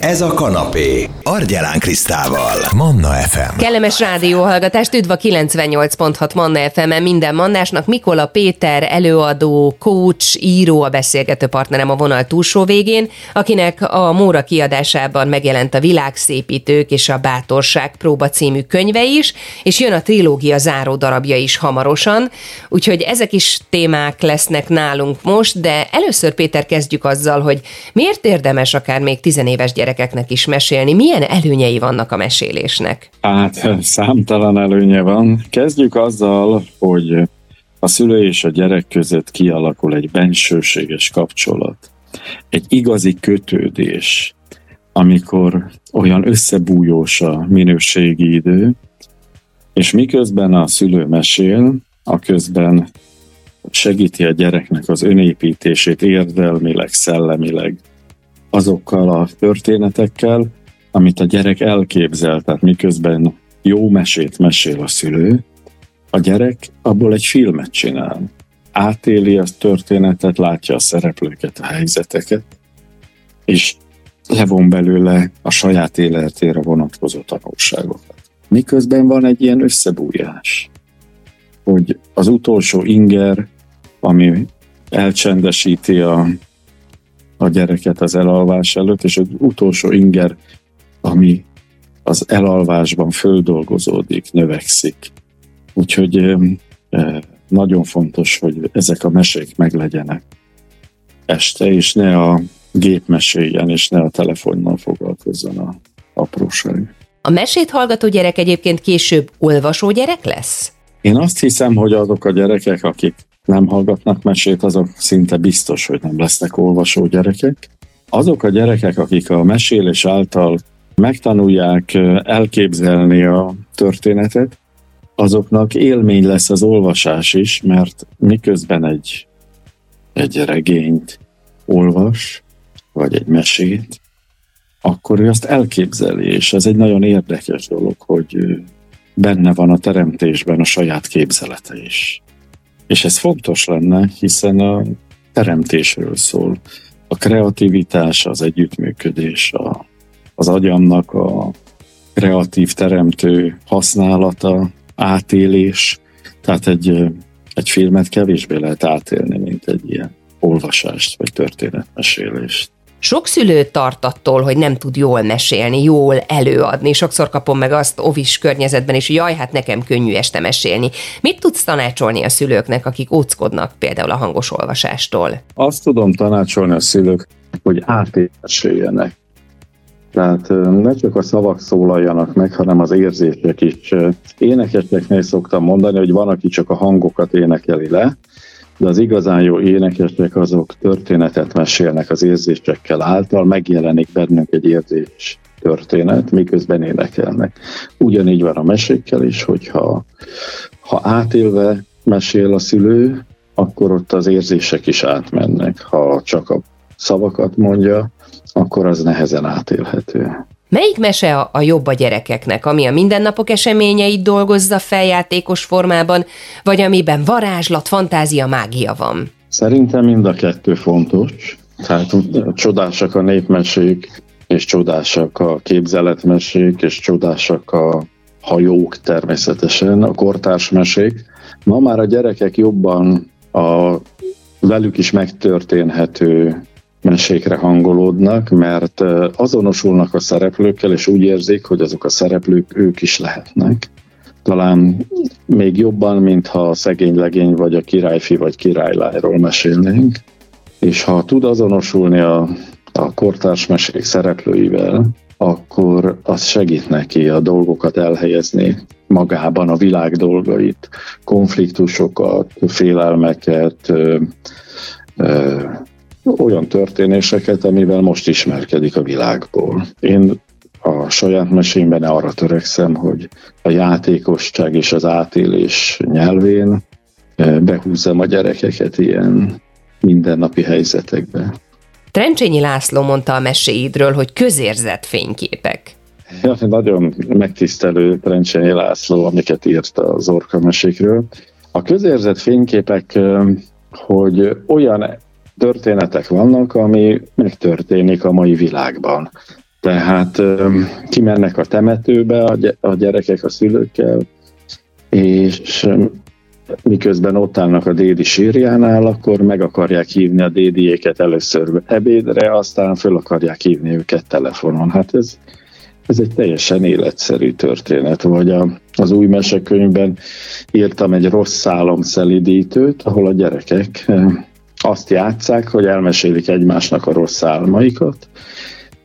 Ez a kanapé. Argyelán Krisztával. Manna FM. Kellemes rádióhallgatást, üdv a 98.6 Manna fm minden mannásnak. Mikola Péter, előadó, coach, író a beszélgető partnerem a vonal túlsó végén, akinek a Móra kiadásában megjelent a Világszépítők és a Bátorság próba című könyve is, és jön a trilógia záró darabja is hamarosan, úgyhogy ezek is témák lesznek nálunk most, de először Péter kezdjük azzal, hogy miért érdemes akár még tizenéves gyerek gyerekeknek is mesélni. Milyen előnyei vannak a mesélésnek? Hát számtalan előnye van. Kezdjük azzal, hogy a szülő és a gyerek között kialakul egy bensőséges kapcsolat. Egy igazi kötődés, amikor olyan összebújós a minőségi idő, és miközben a szülő mesél, a közben segíti a gyereknek az önépítését érdelmileg, szellemileg, azokkal a történetekkel, amit a gyerek elképzel, tehát miközben jó mesét mesél a szülő, a gyerek abból egy filmet csinál. Átéli a történetet, látja a szereplőket, a helyzeteket, és levon belőle a saját életére vonatkozó tanulságokat. Miközben van egy ilyen összebújás, hogy az utolsó inger, ami elcsendesíti a a gyereket az elalvás előtt, és az utolsó inger, ami az elalvásban földolgozódik, növekszik. Úgyhogy nagyon fontos, hogy ezek a mesék meglegyenek este, és ne a gép meséljen, és ne a telefonnal foglalkozzon a apróság. A mesét hallgató gyerek egyébként később olvasó gyerek lesz? Én azt hiszem, hogy azok a gyerekek, akik nem hallgatnak mesét, azok szinte biztos, hogy nem lesznek olvasó gyerekek. Azok a gyerekek, akik a mesélés által megtanulják elképzelni a történetet, azoknak élmény lesz az olvasás is, mert miközben egy, egy regényt olvas, vagy egy mesét, akkor ő azt elképzeli, és ez egy nagyon érdekes dolog, hogy benne van a teremtésben a saját képzelete is. És ez fontos lenne, hiszen a teremtésről szól. A kreativitás, az együttműködés, a, az agyamnak a kreatív teremtő használata, átélés. Tehát egy, egy filmet kevésbé lehet átélni, mint egy ilyen olvasást vagy történetmesélést. Sok szülő tart attól, hogy nem tud jól mesélni, jól előadni. Sokszor kapom meg azt ovis környezetben is, hogy jaj, hát nekem könnyű este mesélni. Mit tudsz tanácsolni a szülőknek, akik óckodnak például a hangos olvasástól? Azt tudom tanácsolni a szülők, hogy átéleséljenek. Tehát ne csak a szavak szólaljanak meg, hanem az érzések is. Énekeseknél szoktam mondani, hogy van, aki csak a hangokat énekeli le, de az igazán jó énekesek azok történetet mesélnek az érzésekkel által, megjelenik bennünk egy érzés történet, miközben énekelnek. Ugyanígy van a mesékkel is, hogyha ha átélve mesél a szülő, akkor ott az érzések is átmennek. Ha csak a szavakat mondja, akkor az nehezen átélhető. Melyik mese a, a jobb a gyerekeknek, ami a mindennapok eseményeit dolgozza feljátékos formában, vagy amiben varázslat, fantázia, mágia van? Szerintem mind a kettő fontos. Tehát csodásak a népmesék, és csodásak a képzeletmesék, és csodásak a hajók természetesen, a kortárs mesék. Ma már a gyerekek jobban a velük is megtörténhető mesékre hangolódnak, mert azonosulnak a szereplőkkel, és úgy érzik, hogy azok a szereplők ők is lehetnek. Talán még jobban, mintha a szegény legény vagy a királyfi vagy királylányról mesélnénk. És ha tud azonosulni a, a kortárs mesék szereplőivel, akkor az segít neki a dolgokat elhelyezni magában, a világ dolgait, konfliktusokat, félelmeket, olyan történéseket, amivel most ismerkedik a világból. Én a saját mesémben arra törekszem, hogy a játékosság és az átélés nyelvén eh, behúzzam a gyerekeket ilyen mindennapi helyzetekbe. Trencsényi László mondta a meséidről, hogy közérzett fényképek. Ja, nagyon megtisztelő Trencsényi László, amiket írt az orka mesékről. A közérzett fényképek, eh, hogy olyan történetek vannak, ami megtörténik a mai világban. Tehát kimennek a temetőbe a gyerekek a szülőkkel, és miközben ott állnak a dédi sírjánál, akkor meg akarják hívni a dédiéket először ebédre, aztán föl akarják hívni őket telefonon. Hát ez, ez egy teljesen életszerű történet. Vagy a, az új mesekönyvben írtam egy rossz szálom szelidítőt, ahol a gyerekek azt játszák, hogy elmesélik egymásnak a rossz álmaikat,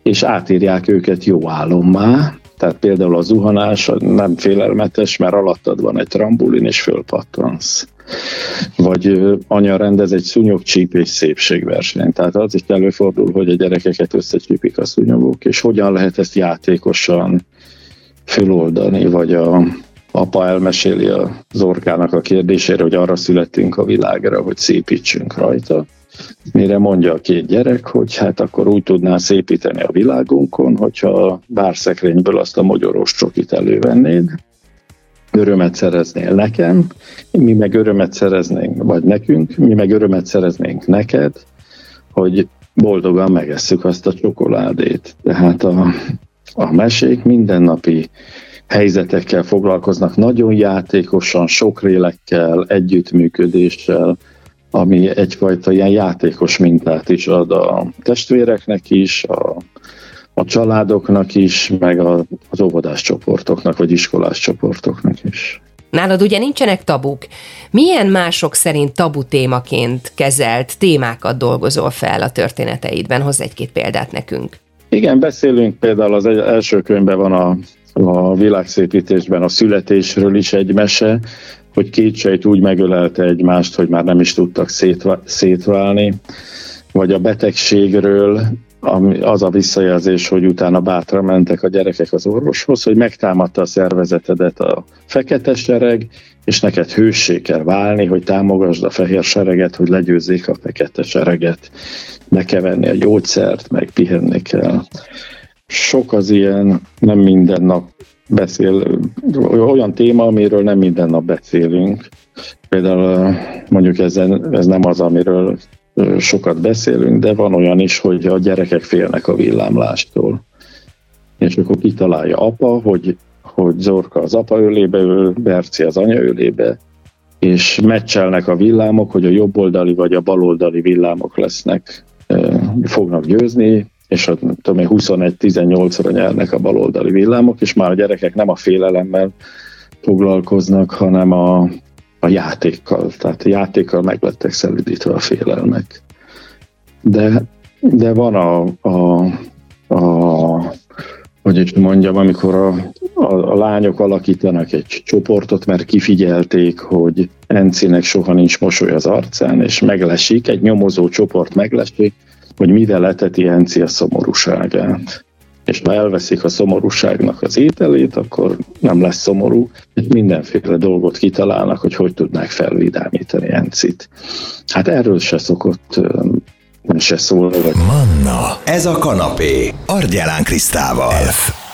és átírják őket jó álommá, tehát például a zuhanás nem félelmetes, mert alattad van egy trambulin, és fölpattansz. Vagy anya rendez egy szúnyogcsípés szépségverseny. Tehát az is előfordul, hogy a gyerekeket összecsípik a szúnyogok, és hogyan lehet ezt játékosan föloldani, vagy a, apa elmeséli az orkának a kérdésére, hogy arra születtünk a világra, hogy szépítsünk rajta. Mire mondja a két gyerek, hogy hát akkor úgy tudná szépíteni a világunkon, hogyha a bárszekrényből azt a mogyoros csokit elővennéd, örömet szereznél nekem, mi meg örömet szereznénk, vagy nekünk, mi meg örömet szereznénk neked, hogy boldogan megesszük azt a csokoládét. Tehát a, a mesék mindennapi helyzetekkel foglalkoznak, nagyon játékosan, sok rélekkel, együttműködéssel, ami egyfajta ilyen játékos mintát is ad a testvéreknek is, a, a családoknak is, meg a, az óvodás csoportoknak, vagy iskolás csoportoknak is. Nálad ugye nincsenek tabuk. Milyen mások szerint tabu témaként kezelt témákat dolgozol fel a történeteidben? Hozz egy-két példát nekünk. Igen, beszélünk például az első könyvben van a, a világszépítésben a születésről is egy mese, hogy két sejt úgy megölelte egymást, hogy már nem is tudtak szétválni, vagy a betegségről az a visszajelzés, hogy utána bátra mentek a gyerekek az orvoshoz, hogy megtámadta a szervezetedet a fekete sereg, és neked hőssé kell válni, hogy támogasd a fehér sereget, hogy legyőzzék a fekete sereget, ne kell a gyógyszert, meg pihenni kell. Sok az ilyen, nem minden nap beszél, olyan téma, amiről nem minden nap beszélünk. Például mondjuk ez, ez nem az, amiről sokat beszélünk, de van olyan is, hogy a gyerekek félnek a villámlástól. És akkor kitalálja apa, hogy, hogy Zorka az apa ölébe ül, Berci az anya ölébe, és meccselnek a villámok, hogy a jobboldali vagy a baloldali villámok lesznek, fognak győzni, és ott tudom 21-18-ra nyernek a baloldali villámok, és már a gyerekek nem a félelemmel foglalkoznak, hanem a, a játékkal. Tehát a játékkal meglettek szelidítve a félelmek. De, de van a, a, a hogy is mondjam, amikor a, a, a lányok alakítanak egy csoportot, mert kifigyelték, hogy Encinek soha nincs mosoly az arcán, és meglesik, egy nyomozó csoport meglesik, hogy mivel eteti Enci a szomorúságát. És ha elveszik a szomorúságnak az ételét, akkor nem lesz szomorú. Mindenféle dolgot kitalálnak, hogy hogy tudnák felvidámítani Encit. Hát erről se szokott se szólni. Manna, ez a kanapé, Argyelán Krisztával. F.